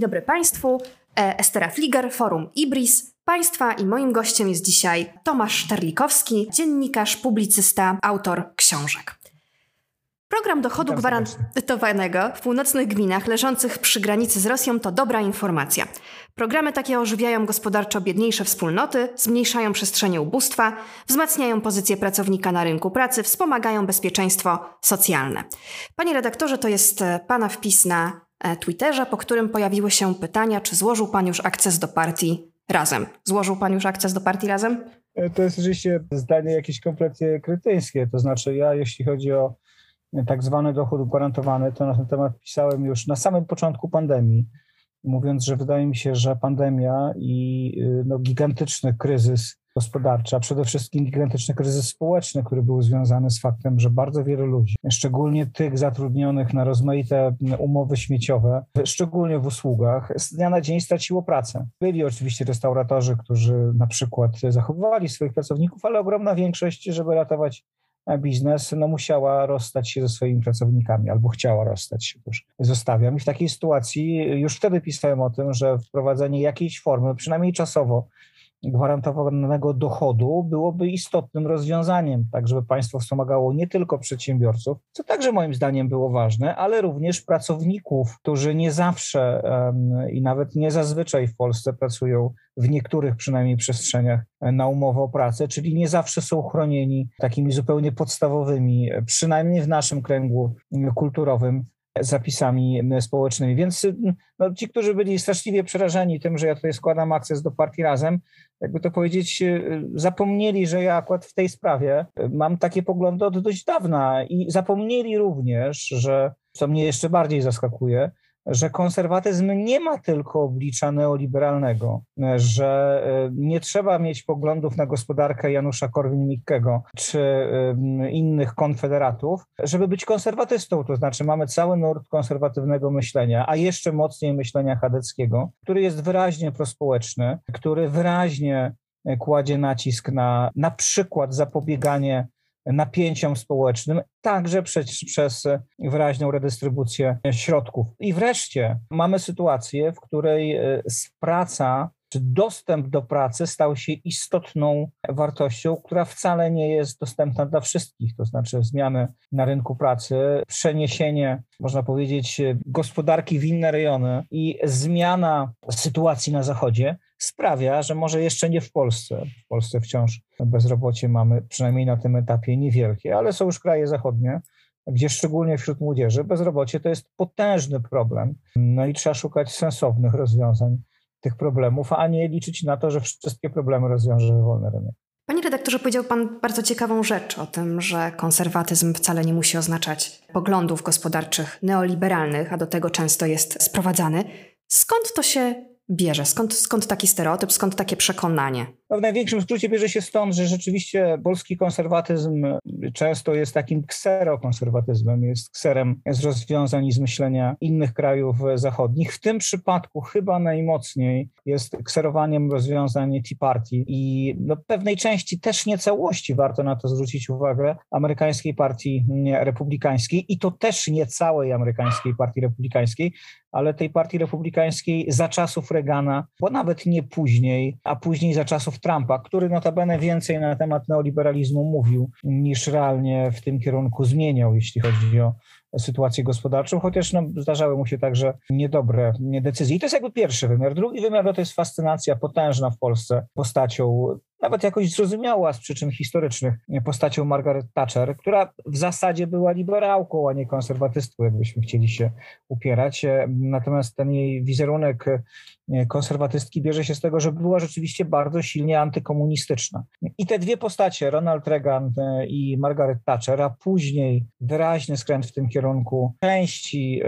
Dzień dobry Państwu. E, Estera Fliger, Forum Ibris. Państwa i moim gościem jest dzisiaj Tomasz Terlikowski, dziennikarz, publicysta, autor książek. Program dochodu gwarantowanego w północnych gminach leżących przy granicy z Rosją to dobra informacja. Programy takie ożywiają gospodarczo biedniejsze wspólnoty, zmniejszają przestrzenie ubóstwa, wzmacniają pozycję pracownika na rynku pracy, wspomagają bezpieczeństwo socjalne. Panie redaktorze, to jest e, Pana wpis na Twitterze, po którym pojawiły się pytania, czy złożył Pan już akces do partii Razem. Złożył Pan już akces do partii Razem? E, to jest oczywiście zdanie jakieś kompletnie krytyjskie. To znaczy, ja, jeśli chodzi o tak zwany dochód gwarantowany, to na ten temat pisałem już na samym początku pandemii, mówiąc, że wydaje mi się, że pandemia i no, gigantyczny kryzys gospodarczy, a przede wszystkim gigantyczny kryzys społeczny, który był związany z faktem, że bardzo wielu ludzi, szczególnie tych zatrudnionych na rozmaite umowy śmieciowe, szczególnie w usługach, z dnia na dzień straciło pracę. Byli oczywiście restauratorzy, którzy na przykład zachowywali swoich pracowników, ale ogromna większość, żeby ratować biznes no, musiała rozstać się ze swoimi pracownikami albo chciała rozstać się, już zostawiam. I w takiej sytuacji już wtedy pisałem o tym, że wprowadzenie jakiejś formy, przynajmniej czasowo, gwarantowanego dochodu byłoby istotnym rozwiązaniem, tak żeby państwo wspomagało nie tylko przedsiębiorców, co także moim zdaniem było ważne, ale również pracowników, którzy nie zawsze i nawet nie zazwyczaj w Polsce pracują w niektórych przynajmniej przestrzeniach na umowę o pracę, czyli nie zawsze są chronieni takimi zupełnie podstawowymi, przynajmniej w naszym kręgu kulturowym, zapisami społecznymi. Więc no, ci, którzy byli straszliwie przerażeni tym, że ja tutaj składam akces do partii Razem, jakby to powiedzieć, zapomnieli, że ja akurat w tej sprawie mam takie poglądy od dość dawna i zapomnieli również, że co mnie jeszcze bardziej zaskakuje, że konserwatyzm nie ma tylko oblicza neoliberalnego, że e, nie trzeba mieć poglądów na gospodarkę Janusza Korwin-Mikkego czy innych konfederatów, żeby być konserwatystą. To znaczy mamy cały nurt konserwatywnego myślenia, a jeszcze mocniej myślenia chadeckiego, który jest wyraźnie prospołeczny, który wyraźnie kładzie nacisk na na przykład zapobieganie napięciom społecznym, także przez, przez wyraźną redystrybucję środków. I wreszcie mamy sytuację, w której e, praca czy dostęp do pracy stał się istotną wartością, która wcale nie jest dostępna dla wszystkich. To znaczy zmiany na rynku pracy, przeniesienie, można powiedzieć, gospodarki w inne rejony i zmiana sytuacji na Zachodzie sprawia, że może jeszcze nie w Polsce, w Polsce wciąż bezrobocie mamy przynajmniej na tym etapie niewielkie, ale są już kraje zachodnie, gdzie szczególnie wśród młodzieży bezrobocie to jest potężny problem. No i trzeba szukać sensownych rozwiązań tych problemów, a nie liczyć na to, że wszystkie problemy rozwiąże wolny rynek. Panie redaktorze, powiedział Pan bardzo ciekawą rzecz o tym, że konserwatyzm wcale nie musi oznaczać poglądów gospodarczych neoliberalnych, a do tego często jest sprowadzany. Skąd to się bierze? Skąd, skąd taki stereotyp, skąd takie przekonanie? No w największym skrócie bierze się stąd, że rzeczywiście polski konserwatyzm często jest takim kserokonserwatyzmem, jest kserem z rozwiązań i z myślenia innych krajów zachodnich. W tym przypadku chyba najmocniej jest kserowaniem rozwiązań Tea Party i no, pewnej części, też nie całości, warto na to zwrócić uwagę, amerykańskiej partii republikańskiej i to też nie całej amerykańskiej partii republikańskiej, ale tej partii republikańskiej za czasów Reagana, bo nawet nie później, a później za czasów Trumpa, który notabene więcej na temat neoliberalizmu mówił niż realnie w tym kierunku zmieniał, jeśli chodzi o sytuację gospodarczą, chociaż no, zdarzały mu się także niedobre decyzje. I to jest jakby pierwszy wymiar. Drugi wymiar no, to jest fascynacja potężna w Polsce postacią nawet jakoś zrozumiała z przyczyn historycznych postacią Margaret Thatcher, która w zasadzie była liberałką, a nie konserwatystką, jakbyśmy chcieli się upierać. Natomiast ten jej wizerunek konserwatystki bierze się z tego, że była rzeczywiście bardzo silnie antykomunistyczna. I te dwie postacie, Ronald Reagan i Margaret Thatcher, a później wyraźny skręt w tym kierunku części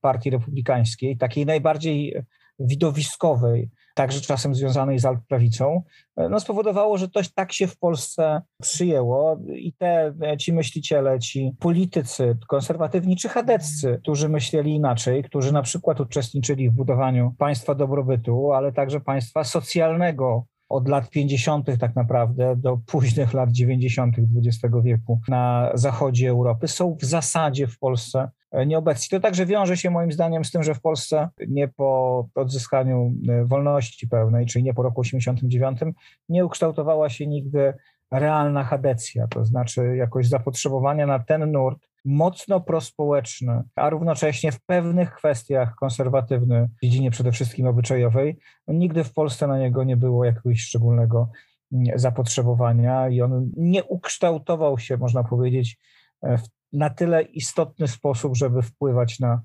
Partii Republikańskiej, takiej najbardziej widowiskowej, także czasem związanej z altprawicą, no spowodowało, że to tak się w Polsce przyjęło i te, ci myśliciele, ci politycy konserwatywni czy chadeccy, którzy myśleli inaczej, którzy na przykład uczestniczyli w budowaniu państwa dobrobytu, ale także państwa socjalnego, od lat 50. tak naprawdę do późnych lat 90. XX wieku na zachodzie Europy są w zasadzie w Polsce nieobecni. To także wiąże się moim zdaniem z tym, że w Polsce nie po odzyskaniu wolności pełnej, czyli nie po roku 89, nie ukształtowała się nigdy realna hadecja, to znaczy jakoś zapotrzebowania na ten nurt mocno prospołeczny, a równocześnie w pewnych kwestiach konserwatywny, w dziedzinie przede wszystkim obyczajowej, no nigdy w Polsce na niego nie było jakiegoś szczególnego mm, zapotrzebowania i on nie ukształtował się, można powiedzieć, e, w na tyle istotny sposób, żeby wpływać na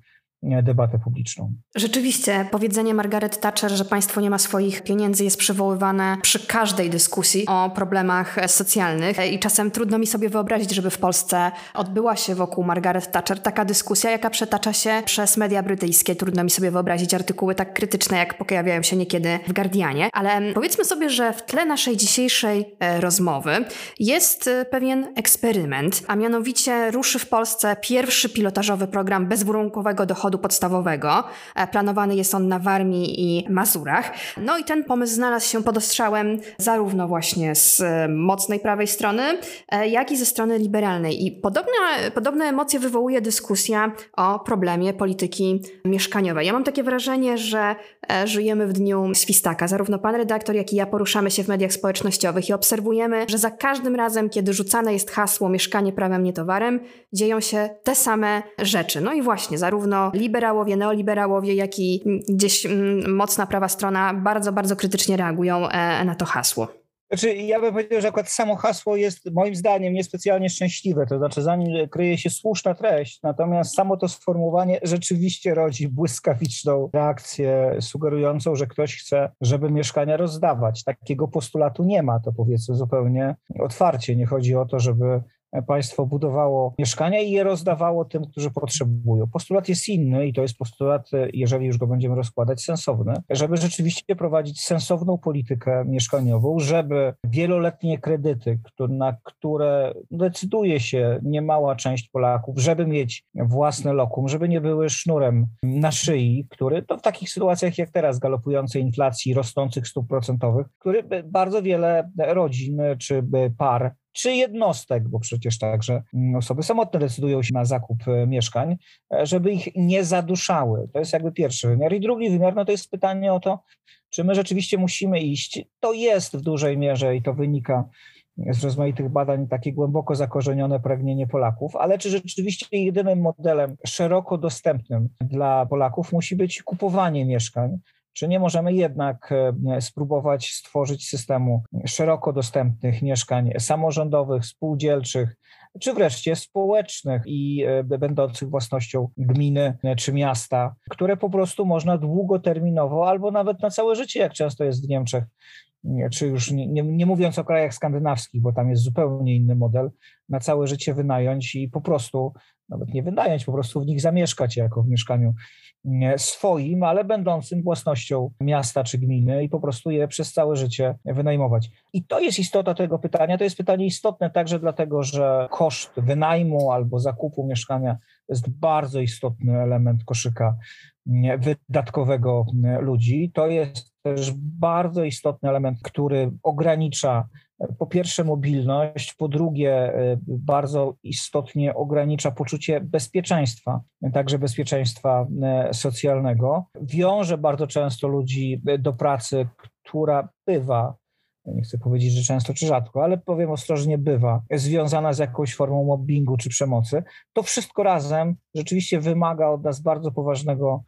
debatę publiczną. Rzeczywiście, powiedzenie Margaret Thatcher, że państwo nie ma swoich pieniędzy, jest przywoływane przy każdej dyskusji o problemach socjalnych i czasem trudno mi sobie wyobrazić, żeby w Polsce odbyła się wokół Margaret Thatcher taka dyskusja, jaka przetacza się przez media brytyjskie. Trudno mi sobie wyobrazić artykuły tak krytyczne, jak pojawiają się niekiedy w Guardianie, ale powiedzmy sobie, że w tle naszej dzisiejszej e, rozmowy jest e, pewien eksperyment, a mianowicie ruszy w Polsce pierwszy pilotażowy program bezwarunkowego dochodu podstawowego. E, planowany jest on na Warmii i Mazurach. No i ten pomysł znalazł się pod ostrzałem zarówno właśnie z e, mocnej prawej strony, e, jak i ze strony liberalnej. I podobne, podobne emocje wywołuje dyskusja o problemie polityki mieszkaniowej. Ja mam takie wrażenie, że żyjemy w dniu świstaka. Zarówno pan redaktor, jak i ja poruszamy się w mediach społecznościowych i obserwujemy, że za każdym razem, kiedy rzucane jest hasło mieszkanie prawem, nie towarem, dzieją się te same rzeczy. No i właśnie, zarówno liberałowie, neoliberałowie, jak i gdzieś mm, mocna prawa strona bardzo, bardzo krytycznie reagują e, na to hasło. Znaczy, ja bym powiedział, że akurat samo hasło jest moim zdaniem niespecjalnie szczęśliwe, to znaczy za nim kryje się słuszna treść, natomiast samo to sformułowanie rzeczywiście rodzi błyskawiczną reakcję sugerującą, że ktoś chce, żeby mieszkania rozdawać. Takiego postulatu nie ma, to powiedzmy zupełnie otwarcie. Nie chodzi o to, żeby państwo budowało mieszkania i je rozdawało tym, którzy potrzebują. Postulat jest inny i to jest postulat, jeżeli już go będziemy rozkładać, sensowny, żeby rzeczywiście prowadzić sensowną politykę mieszkaniową, żeby wieloletnie kredyty, na które decyduje się niemała część Polaków, żeby mieć własne lokum, żeby nie były sznurem na szyi, który to w takich sytuacjach jak teraz galopującej inflacji, rosnących stóp procentowych, który bardzo wiele rodzin czy par czy jednostek, bo przecież także mm, osoby samotne decydują się na zakup e, mieszkań, e, żeby ich nie zaduszały. To jest jakby pierwszy wymiar. I drugi wymiar no to jest pytanie o to, czy my rzeczywiście musimy iść. To jest w dużej mierze i to wynika z rozmaitych badań takie głęboko zakorzenione pragnienie Polaków, ale czy rzeczywiście jedynym modelem szeroko dostępnym dla Polaków musi być kupowanie mieszkań, czy nie możemy jednak e, spróbować stworzyć systemu szeroko dostępnych mieszkań samorządowych, spółdzielczych, czy wreszcie społecznych i e, będących własnością gminy czy miasta, które po prostu można długoterminowo albo nawet na całe życie, jak często jest w Niemczech, czy już nie, nie, nie, mówiąc o krajach skandynawskich, bo tam jest zupełnie inny model, na całe życie wynająć i po prostu, nawet nie wynająć, po prostu w nich zamieszkać jako w mieszkaniu swoim, ale będącym własnością miasta czy gminy i po prostu je przez całe życie wynajmować. I to jest istota tego pytania. To jest pytanie istotne także dlatego, że koszt wynajmu albo zakupu mieszkania to jest bardzo istotny element koszyka wydatkowego ludzi. To jest też bardzo istotny element, który ogranicza po pierwsze mobilność, po drugie bardzo istotnie ogranicza poczucie bezpieczeństwa, także bezpieczeństwa e, socjalnego. Wiąże bardzo często ludzi do pracy, która bywa nie chcę powiedzieć, że często czy rzadko, ale powiem ostrożnie, bywa związana z jakąś formą mobbingu czy przemocy, to wszystko razem rzeczywiście wymaga od nas bardzo poważnego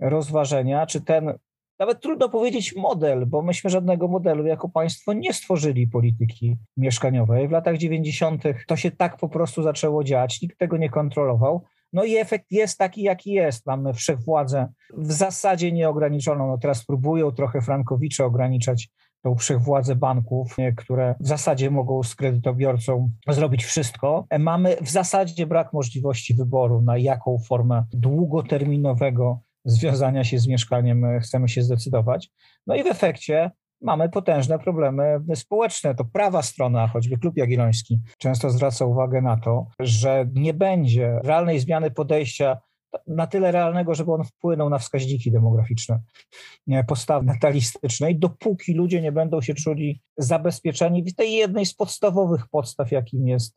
rozważenia, czy ten nawet trudno powiedzieć model, bo myśmy żadnego modelu jako państwo nie stworzyli polityki mieszkaniowej. W latach 90. to się tak po prostu zaczęło dziać, nikt tego nie kontrolował. No i efekt jest taki, jaki jest. Mamy wszechwładzę w zasadzie nieograniczoną. No teraz próbują trochę frankowicze ograniczać tą wszechwładzę banków, które w zasadzie mogą z kredytobiorcą zrobić wszystko. Mamy w zasadzie brak możliwości wyboru, na jaką formę długoterminowego związania się z mieszkaniem e, chcemy się zdecydować. No i w efekcie mamy potężne problemy społeczne. To prawa strona, choćby Klub Jagielloński, często zwraca uwagę na to, że nie będzie realnej zmiany podejścia na tyle realnego, żeby on wpłynął na wskaźniki demograficzne, postawy natalistycznej, dopóki ludzie nie będą się czuli zabezpieczeni w tej jednej z podstawowych podstaw, jakim jest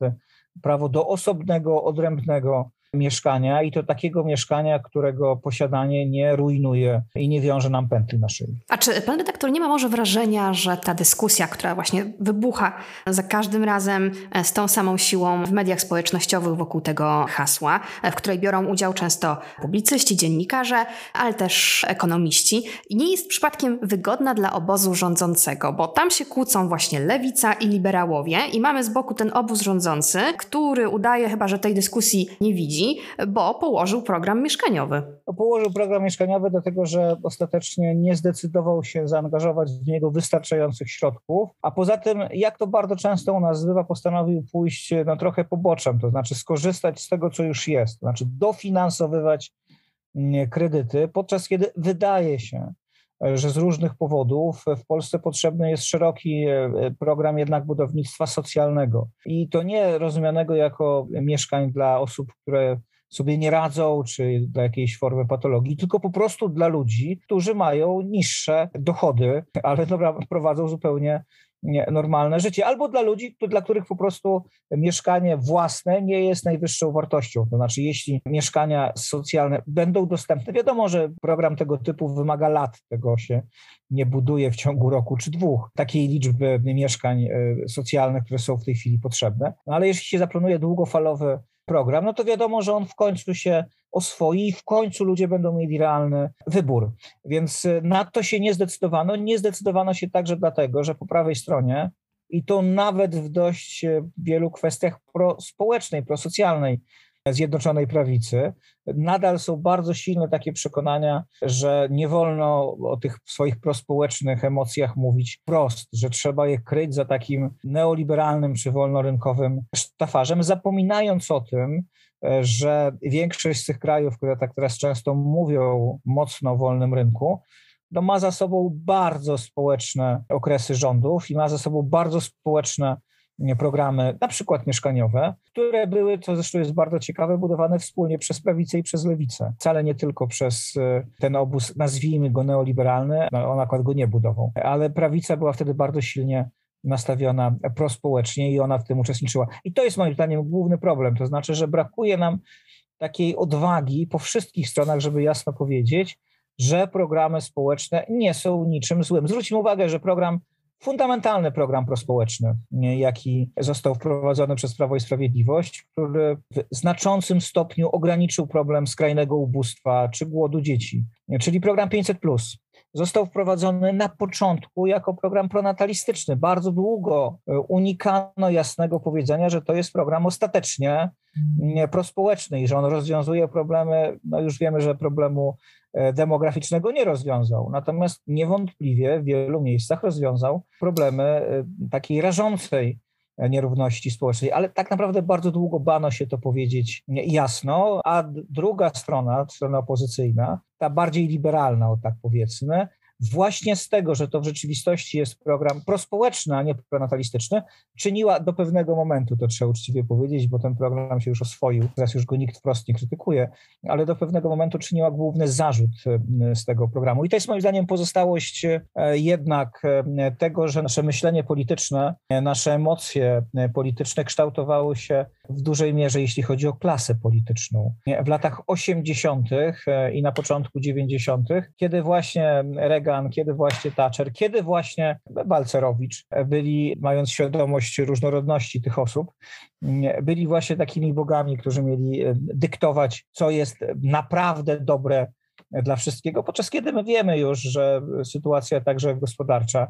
prawo do osobnego, odrębnego mieszkania i to takiego mieszkania, którego posiadanie nie rujnuje i nie wiąże nam pętli na szyi. A czy pan redaktor nie ma może wrażenia, że ta dyskusja, która właśnie wybucha za każdym razem e, z tą samą siłą w mediach społecznościowych wokół tego hasła, e, w której biorą udział często publicyści, dziennikarze, ale też ekonomiści, nie jest przypadkiem wygodna dla obozu rządzącego, bo tam się kłócą właśnie lewica i liberałowie i mamy z boku ten obóz rządzący, który udaje chyba, że tej dyskusji nie widzi, bo położył program mieszkaniowy. Położył program mieszkaniowy, dlatego że ostatecznie nie zdecydował się zaangażować w niego wystarczających środków, a poza tym, jak to bardzo często u nas bywa, postanowił pójść no, trochę poboczem, to znaczy skorzystać z tego, co już jest, to znaczy dofinansowywać mm, kredyty, podczas kiedy wydaje się, że z różnych powodów w Polsce potrzebny jest szeroki e, program jednak budownictwa socjalnego. I to nie rozumianego jako mieszkań dla osób, które sobie nie radzą, czy dla jakiejś formy patologii, tylko po prostu dla ludzi, którzy mają niższe dochody, ale prowadzą zupełnie normalne życie, albo dla ludzi, dla których po prostu mieszkanie własne nie jest najwyższą wartością. To znaczy, jeśli mieszkania socjalne będą dostępne, wiadomo, że program tego typu wymaga lat, tego się nie buduje w ciągu roku czy dwóch, takiej liczby mieszkań e, socjalnych, które są w tej chwili potrzebne. No ale jeśli się zaplanuje długofalowy program, no to wiadomo, że on w końcu się oswoi i w końcu ludzie będą mieli realny wybór. Więc y, na to się nie zdecydowano. Nie zdecydowano się także dlatego, że po prawej stronie i to nawet w dość y, wielu kwestiach prospołecznej, prosocjalnej Zjednoczonej Prawicy, nadal są bardzo silne takie przekonania, że nie wolno o tych swoich prospołecznych emocjach mówić prost, że trzeba je kryć za takim neoliberalnym czy wolnorynkowym sztafarzem, zapominając o tym, że większość z tych krajów, które tak teraz często mówią mocno o wolnym rynku, no ma za sobą bardzo społeczne okresy rządów i ma za sobą bardzo społeczne programy, na przykład mieszkaniowe, które były, co zresztą jest bardzo ciekawe, budowane wspólnie przez prawicę i przez lewicę. Wcale nie tylko przez e, ten obóz, nazwijmy go neoliberalny, no on akurat go nie budował, ale prawica była wtedy bardzo silnie nastawiona prospołecznie i ona w tym uczestniczyła. I to jest moim zdaniem główny problem, to znaczy, że brakuje nam takiej odwagi po wszystkich stronach, żeby jasno powiedzieć, że programy społeczne nie są niczym złym. Zwróćmy uwagę, że program fundamentalny program prospołeczny, jaki został wprowadzony przez Prawo i Sprawiedliwość, który w znaczącym stopniu ograniczył problem skrajnego ubóstwa czy głodu dzieci, czyli program 500 został wprowadzony na początku jako program pronatalistyczny. Bardzo długo e, unikano jasnego powiedzenia, że to jest program ostatecznie prospołeczny i że on rozwiązuje problemy, no już wiemy, że problemu e, demograficznego nie rozwiązał. Natomiast niewątpliwie w wielu miejscach rozwiązał problemy e, takiej rażącej nierówności społecznej, ale tak naprawdę bardzo długo bano się to powiedzieć jasno, a druga strona, strona opozycyjna, ta bardziej liberalna, o tak powiedzmy, właśnie z tego, że to w rzeczywistości jest program prospołeczny, a nie pronatalistyczny, czyniła do pewnego momentu, to trzeba uczciwie powiedzieć, bo ten program się już oswoił, teraz już go nikt wprost nie krytykuje, ale do pewnego momentu czyniła główny zarzut e, z tego programu. I to jest moim zdaniem pozostałość e, jednak e, tego, że nasze myślenie polityczne, nasze emocje polityczne kształtowały się w dużej mierze, jeśli chodzi o klasę polityczną. W latach 80. i na początku 90., kiedy właśnie Reagan, kiedy właśnie Thatcher, kiedy właśnie Balcerowicz byli, mając świadomość różnorodności tych osób, byli właśnie takimi bogami, którzy mieli dyktować, co jest naprawdę dobre dla wszystkiego, podczas kiedy my wiemy już, że sytuacja także gospodarcza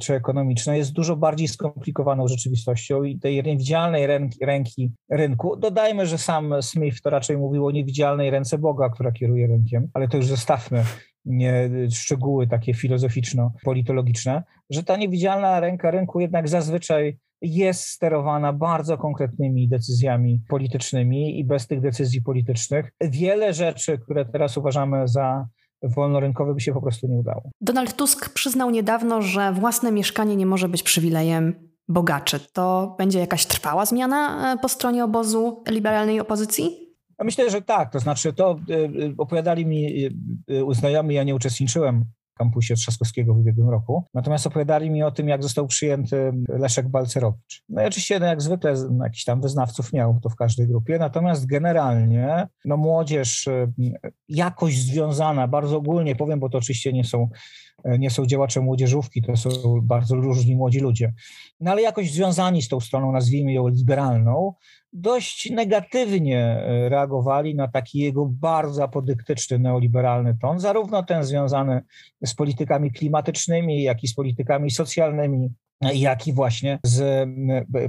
czy ekonomiczna jest dużo bardziej skomplikowaną rzeczywistością i tej niewidzialnej ręki, ręki rynku. Dodajmy, że sam Smith to raczej mówił o niewidzialnej ręce Boga, która kieruje rynkiem, ale to już zostawmy nie, szczegóły takie filozoficzno-politologiczne, że ta niewidzialna ręka rynku jednak zazwyczaj jest sterowana bardzo konkretnymi decyzjami politycznymi i bez tych decyzji politycznych wiele rzeczy, które teraz uważamy za wolnorynkowe, by się po prostu nie udało. Donald Tusk przyznał niedawno, że własne mieszkanie nie może być przywilejem bogaczy. To będzie jakaś trwała zmiana e, po stronie obozu liberalnej opozycji? myślę, że tak. To znaczy, to y, y, opowiadali mi znajomi, ja nie uczestniczyłem kampusie Trzaskowskiego w ubiegłym roku. Natomiast opowiadali mi o tym, jak został przyjęty Leszek Balcerowicz. No i oczywiście no jak zwykle jakiś tam wyznawców miał to w każdej grupie, natomiast generalnie no młodzież y, jakoś związana, bardzo ogólnie powiem, bo to oczywiście nie są nie są działacze młodzieżówki, to są bardzo różni młodzi ludzie. No ale jakoś związani z tą stroną, nazwijmy ją liberalną, dość negatywnie e, reagowali na taki jego bardzo apodyktyczny neoliberalny ton, zarówno ten związany z politykami klimatycznymi, jak i z politykami socjalnymi, jak i właśnie z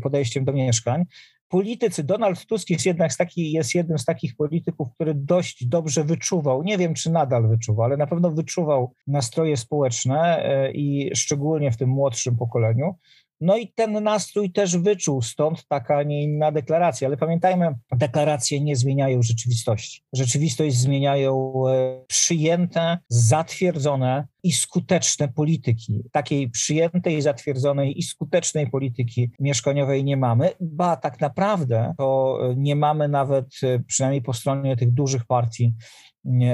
podejściem do mieszkań politycy, Donald Tusk jest jednak z taki, jest jednym z takich polityków, który dość dobrze wyczuwał, nie wiem czy nadal wyczuwa, ale na pewno wyczuwał nastroje społeczne e, i szczególnie w tym młodszym pokoleniu. No i ten nastrój też wyczuł, stąd taka, nie inna deklaracja. Ale pamiętajmy, deklaracje nie zmieniają rzeczywistości. Rzeczywistość zmieniają e, przyjęte, zatwierdzone i skuteczne polityki. Takiej przyjętej, zatwierdzonej i skutecznej polityki mieszkaniowej nie mamy, ba tak naprawdę to nie mamy nawet, e, przynajmniej po stronie tych dużych partii,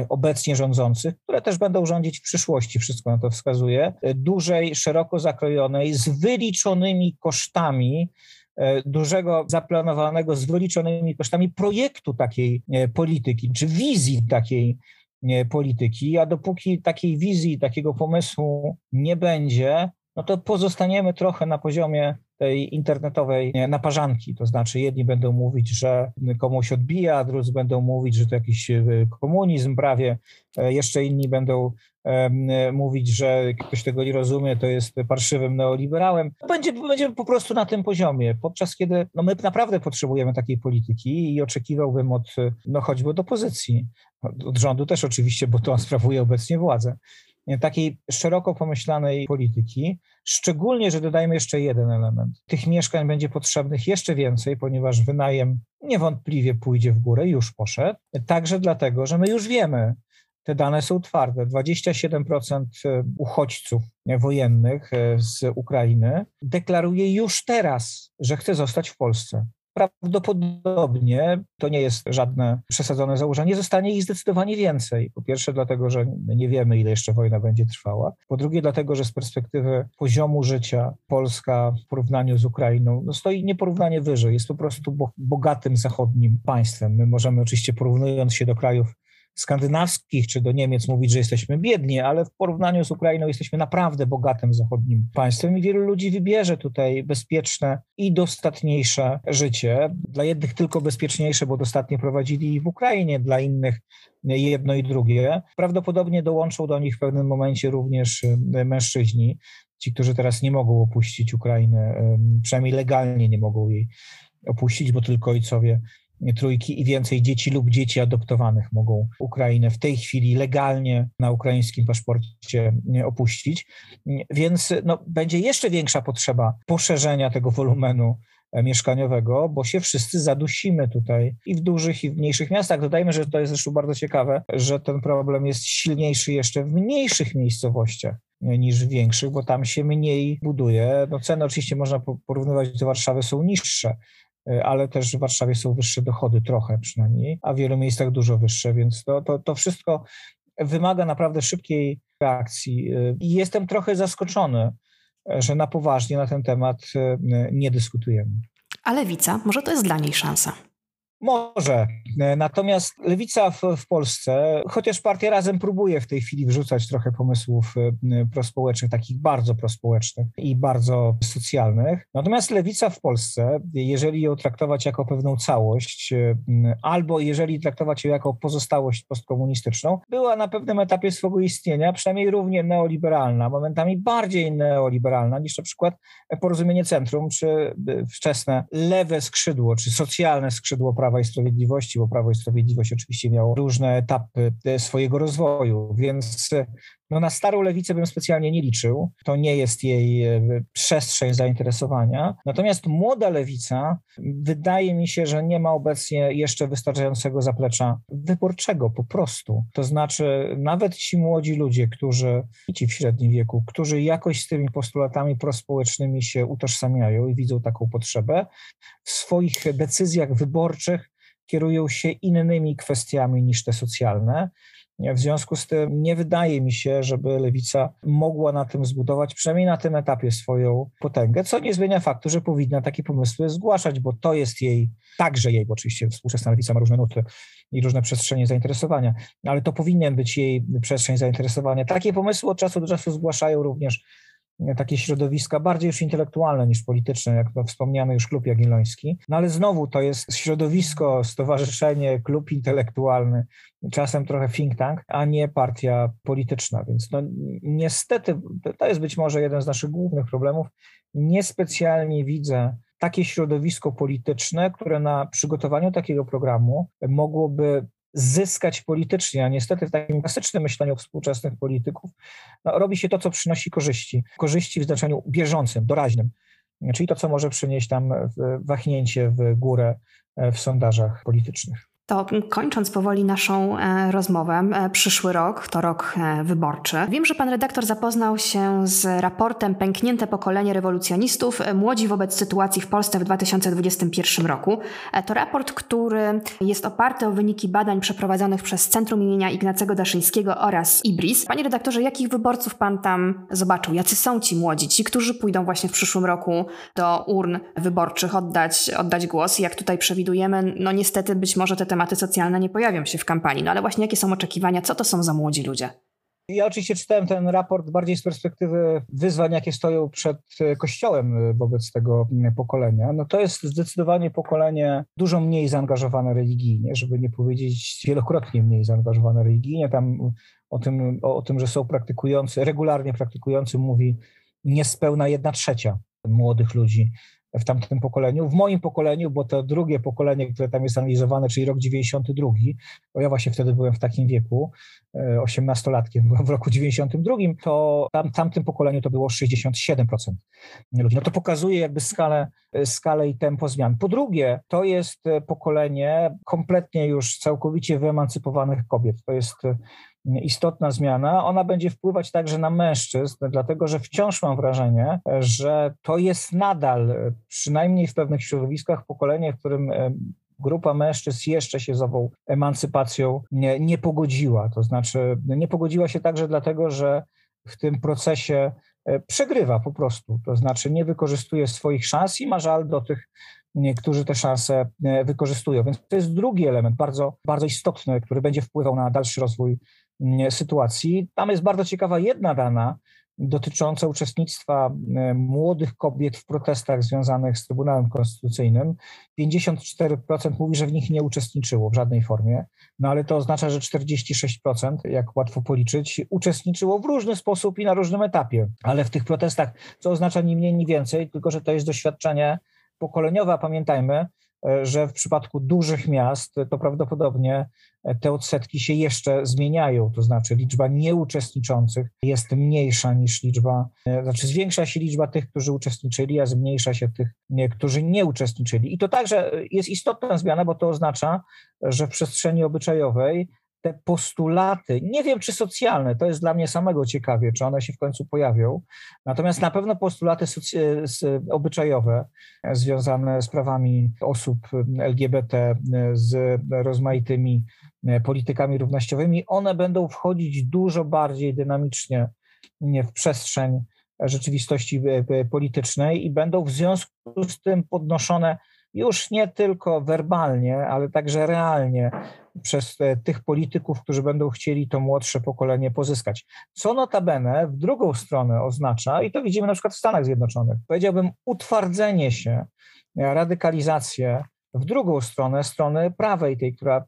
obecnie rządzących, które też będą rządzić w przyszłości, wszystko na to wskazuje, dużej, szeroko zakrojonej, z wyliczonymi kosztami, e, dużego zaplanowanego z wyliczonymi kosztami projektu takiej e, polityki, czy wizji takiej e, polityki, a dopóki takiej wizji, takiego pomysłu nie będzie, no to pozostaniemy trochę na poziomie tej internetowej naparzanki. To znaczy, jedni będą mówić, że komuś odbija, drudzy będą mówić, że to jakiś e, komunizm prawie, e, jeszcze inni będą mówić, że ktoś tego nie rozumie, to jest parszywym neoliberałem. Będzie, będziemy po prostu na tym poziomie, podczas kiedy no my naprawdę potrzebujemy takiej polityki i oczekiwałbym od, no choćby od opozycji, od rządu też oczywiście, bo to on sprawuje obecnie władzę, takiej szeroko pomyślanej polityki, szczególnie, że dodajmy jeszcze jeden element. Tych mieszkań będzie potrzebnych jeszcze więcej, ponieważ wynajem niewątpliwie pójdzie w górę, już poszedł, także dlatego, że my już wiemy, te dane są twarde. 27% e, uchodźców wojennych e, z Ukrainy deklaruje już teraz, że chce zostać w Polsce. Prawdopodobnie to nie jest żadne przesadzone założenie, zostanie ich zdecydowanie więcej. Po pierwsze, dlatego, że nie wiemy, ile jeszcze wojna będzie trwała. Po drugie, dlatego, że z perspektywy poziomu życia Polska w porównaniu z Ukrainą no stoi nieporównanie wyżej. Jest po prostu bogatym zachodnim państwem. My możemy oczywiście porównując się do krajów skandynawskich czy do Niemiec mówić, że jesteśmy biedni, ale w porównaniu z Ukrainą jesteśmy naprawdę bogatym zachodnim państwem i wielu ludzi wybierze tutaj bezpieczne i dostatniejsze życie. Dla jednych tylko bezpieczniejsze, bo dostatnie prowadzili w Ukrainie, dla innych jedno i drugie. Prawdopodobnie dołączą do nich w pewnym momencie również e, mężczyźni, ci, którzy teraz nie mogą opuścić Ukrainy, przynajmniej legalnie nie mogą jej opuścić, bo tylko ojcowie trójki i więcej dzieci lub dzieci adoptowanych mogą Ukrainę w tej chwili legalnie na ukraińskim paszporcie opuścić. Więc no, będzie jeszcze większa potrzeba poszerzenia tego wolumenu e, mieszkaniowego, bo się wszyscy zadusimy tutaj i w dużych, i w mniejszych miastach. Dodajmy, że to jest zresztą bardzo ciekawe, że ten problem jest silniejszy jeszcze w mniejszych miejscowościach niż w większych, bo tam się mniej buduje. No ceny oczywiście można porównywać do Warszawy, są niższe, ale też w Warszawie są wyższe dochody, trochę przynajmniej, a w wielu miejscach dużo wyższe, więc to, to, to wszystko wymaga naprawdę szybkiej reakcji. E, I jestem trochę zaskoczony, e, że na poważnie na ten temat nie dyskutujemy. A lewica, może to jest dla niej szansa? Może. E, natomiast lewica w, w, Polsce, chociaż partia razem próbuje w tej chwili wrzucać trochę pomysłów e, prospołecznych, takich bardzo prospołecznych i bardzo socjalnych. Natomiast lewica w Polsce, jeżeli ją traktować jako pewną całość, e, albo jeżeli traktować ją jako pozostałość postkomunistyczną, była na pewnym etapie swojego istnienia przynajmniej równie neoliberalna, momentami bardziej neoliberalna niż na przykład porozumienie centrum, czy wczesne lewe skrzydło, czy socjalne skrzydło prawa Prawa i Sprawiedliwości, bo Prawo i Sprawiedliwość oczywiście miało różne etapy e, swojego rozwoju, więc e, no na starą lewicę bym specjalnie nie liczył. To nie jest jej e, przestrzeń zainteresowania. Natomiast młoda lewica wydaje mi się, że nie ma obecnie jeszcze wystarczającego zaplecza wyborczego po prostu. To znaczy, nawet ci młodzi ludzie, którzy, ci w średnim wieku, którzy jakoś z tymi postulatami prospołecznymi się utożsamiają i widzą taką potrzebę, w swoich decyzjach wyborczych kierują się innymi kwestiami niż te socjalne W związku z tym nie wydaje mi się, żeby lewica mogła na tym zbudować, przynajmniej na tym etapie, swoją potęgę, co nie zmienia faktu, że powinna takie pomysły zgłaszać, bo to jest jej, także jej, bo oczywiście współczesna lewica ma różne nuty i różne przestrzenie zainteresowania, ale to powinien być jej przestrzeń zainteresowania. Takie pomysły od czasu do czasu zgłaszają również takie środowiska bardziej już intelektualne niż polityczne, jak to wspomniany już klub jagielloński. No ale znowu to jest środowisko, stowarzyszenie, klub intelektualny, czasem trochę think tank, a nie partia polityczna. Więc no, niestety to jest być może jeden z naszych głównych problemów. Niespecjalnie widzę takie środowisko polityczne, które na przygotowaniu takiego programu mogłoby zyskać politycznie, a niestety w takim klasycznym myśleniu współczesnych polityków no, robi się to, co przynosi korzyści. Korzyści w znaczeniu bieżącym, doraźnym, czyli to, co może przynieść tam wahnięcie w górę e, w sondażach politycznych. To kończąc powoli naszą e, rozmowę, e, przyszły rok to rok e, wyborczy. Wiem, że pan redaktor zapoznał się z raportem Pęknięte pokolenie rewolucjonistów Młodzi wobec sytuacji w Polsce w 2021 roku. To raport, który jest oparty o wyniki badań przeprowadzonych przez Centrum imienia Ignacego Daszyńskiego oraz IBRIS. Panie redaktorze, jakich wyborców pan tam zobaczył? Jacy są ci młodzi, ci, którzy pójdą właśnie w przyszłym roku do urn wyborczych oddać, oddać głos? Jak tutaj przewidujemy, no niestety być może te tematy socjalne nie pojawią się w kampanii. No ale właśnie jakie są oczekiwania, co to są za młodzi ludzie? Ja oczywiście czytałem ten raport bardziej z perspektywy wyzwań, jakie stoją przed Kościołem wobec tego pokolenia. No to jest zdecydowanie pokolenie dużo mniej zaangażowane religijnie, żeby nie powiedzieć wielokrotnie mniej zaangażowane religijnie. Tam o tym, o, o tym że są praktykujący, regularnie praktykujący, mówi niespełna jedna trzecia młodych ludzi w tamtym pokoleniu. W moim pokoleniu, bo to drugie pokolenie, które tam jest analizowane, czyli rok 92, bo ja właśnie wtedy byłem w takim wieku, 18-latkiem, e, byłem w roku 92, to tam, tamtym pokoleniu to było 67% ludzi. No to pokazuje jakby skalę, skalę i tempo zmian. Po drugie, to jest pokolenie kompletnie już całkowicie wyemancypowanych kobiet. To jest istotna zmiana, ona będzie wpływać także na mężczyzn, dlatego że wciąż mam wrażenie, że to jest nadal, przynajmniej w pewnych środowiskach, pokolenie, w którym e, grupa mężczyzn jeszcze się z ową emancypacją nie, nie pogodziła. To znaczy, nie pogodziła się także dlatego, że w tym procesie e, przegrywa po prostu, to znaczy nie wykorzystuje swoich szans i ma żal do tych, którzy te szanse e, wykorzystują. Więc to jest drugi element, bardzo, bardzo istotny, który będzie wpływał na dalszy rozwój sytuacji. Tam jest bardzo ciekawa jedna dana dotycząca uczestnictwa e, młodych kobiet w protestach związanych z Trybunałem Konstytucyjnym. 54% mówi, że w nich nie uczestniczyło w żadnej formie, no ale to oznacza, że 46%, jak łatwo policzyć, uczestniczyło w różny sposób i na różnym etapie. Ale w tych protestach, co oznacza ni mniej, ni więcej, tylko że to jest doświadczenie pokoleniowe, pamiętajmy, że w przypadku dużych miast to prawdopodobnie e, te odsetki się jeszcze zmieniają, to znaczy liczba nieuczestniczących jest mniejsza niż liczba, e, znaczy zwiększa się liczba tych, którzy uczestniczyli, a zmniejsza się tych, którzy nie uczestniczyli. I to także jest istotna zmiana, bo to oznacza, że w przestrzeni obyczajowej te postulaty, nie wiem czy socjalne, to jest dla mnie samego ciekawie, czy one się w końcu pojawią, natomiast na pewno postulaty obyczajowe związane z prawami osób LGBT, z rozmaitymi politykami równościowymi, one będą wchodzić dużo bardziej dynamicznie w przestrzeń rzeczywistości politycznej i będą w związku z tym podnoszone już nie tylko werbalnie, ale także realnie przez tych polityków, którzy będą chcieli to młodsze pokolenie pozyskać. Co notabene w drugą stronę oznacza, i to widzimy na przykład w Stanach Zjednoczonych, powiedziałbym utwardzenie się, radykalizację w drugą stronę, strony prawej, tej, która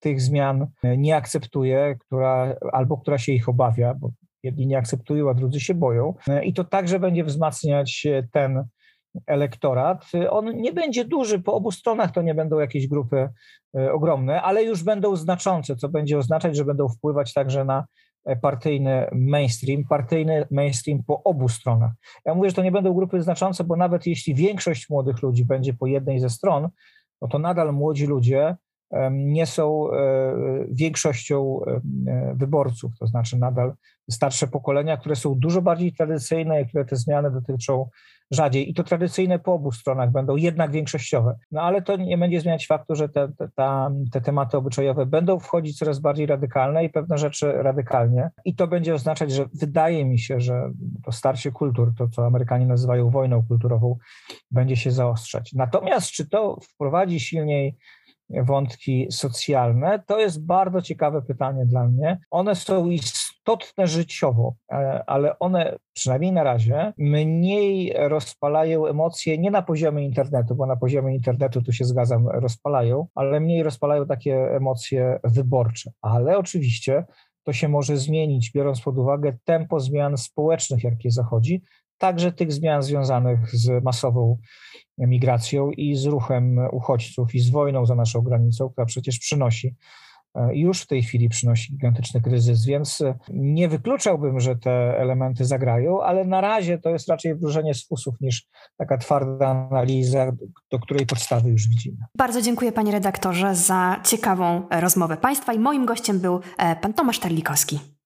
tych zmian nie akceptuje, która, albo która się ich obawia, bo jedni nie akceptują, a drudzy się boją. I to także będzie wzmacniać ten elektorat. On nie będzie duży, po obu stronach to nie będą jakieś grupy e, ogromne, ale już będą znaczące, co będzie oznaczać, że będą wpływać także na e, partyjny mainstream, partyjny mainstream po obu stronach. Ja mówię, że to nie będą grupy znaczące, bo nawet jeśli większość młodych ludzi będzie po jednej ze stron, no to nadal młodzi ludzie nie są większością wyborców, to znaczy nadal starsze pokolenia, które są dużo bardziej tradycyjne i które te zmiany dotyczą rzadziej. I to tradycyjne po obu stronach będą jednak większościowe. No ale to nie będzie zmieniać faktu, że te, te, te tematy obyczajowe będą wchodzić coraz bardziej radykalne i pewne rzeczy radykalnie. I to będzie oznaczać, że wydaje mi się, że to starcie kultur, to co Amerykanie nazywają wojną kulturową, będzie się zaostrzać. Natomiast czy to wprowadzi silniej wątki socjalne, to jest bardzo ciekawe pytanie dla mnie. One są istotne życiowo, e, ale one przynajmniej na razie mniej rozpalają emocje nie na poziomie internetu, bo na poziomie internetu tu się zgadzam, rozpalają, ale mniej rozpalają takie emocje wyborcze. Ale oczywiście to się może zmienić, biorąc pod uwagę tempo zmian społecznych, jakie zachodzi, także tych zmian związanych z masową migracją i z ruchem uchodźców i z wojną za naszą granicą, która przecież przynosi e, już w tej chwili przynosi gigantyczny kryzys, więc e, nie wykluczałbym, że te elementy zagrają, ale na razie to jest raczej wróżenie z niż taka twarda analiza, do której podstawy już widzimy. Bardzo dziękuję panie redaktorze za ciekawą rozmowę państwa i moim gościem był e, pan Tomasz Terlikowski.